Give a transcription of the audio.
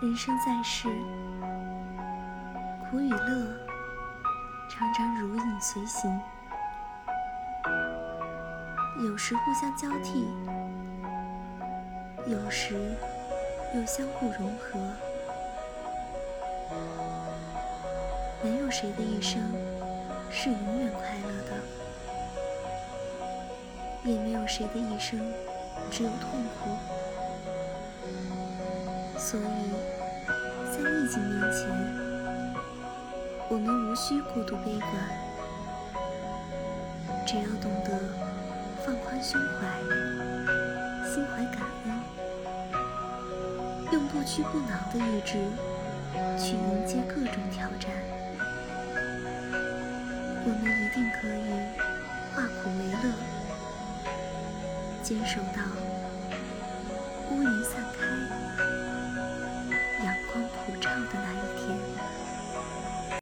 人生在世，苦与乐常常如影随形，有时互相交替，有时又相互融合。没有谁的一生是永远快乐的，也没有谁的一生只有痛苦。所以，在逆境面前，我们无需过度悲观，只要懂得放宽胸怀，心怀感恩，用不屈不挠的意志去迎接各种挑战，我们一定可以化苦为乐，坚守到。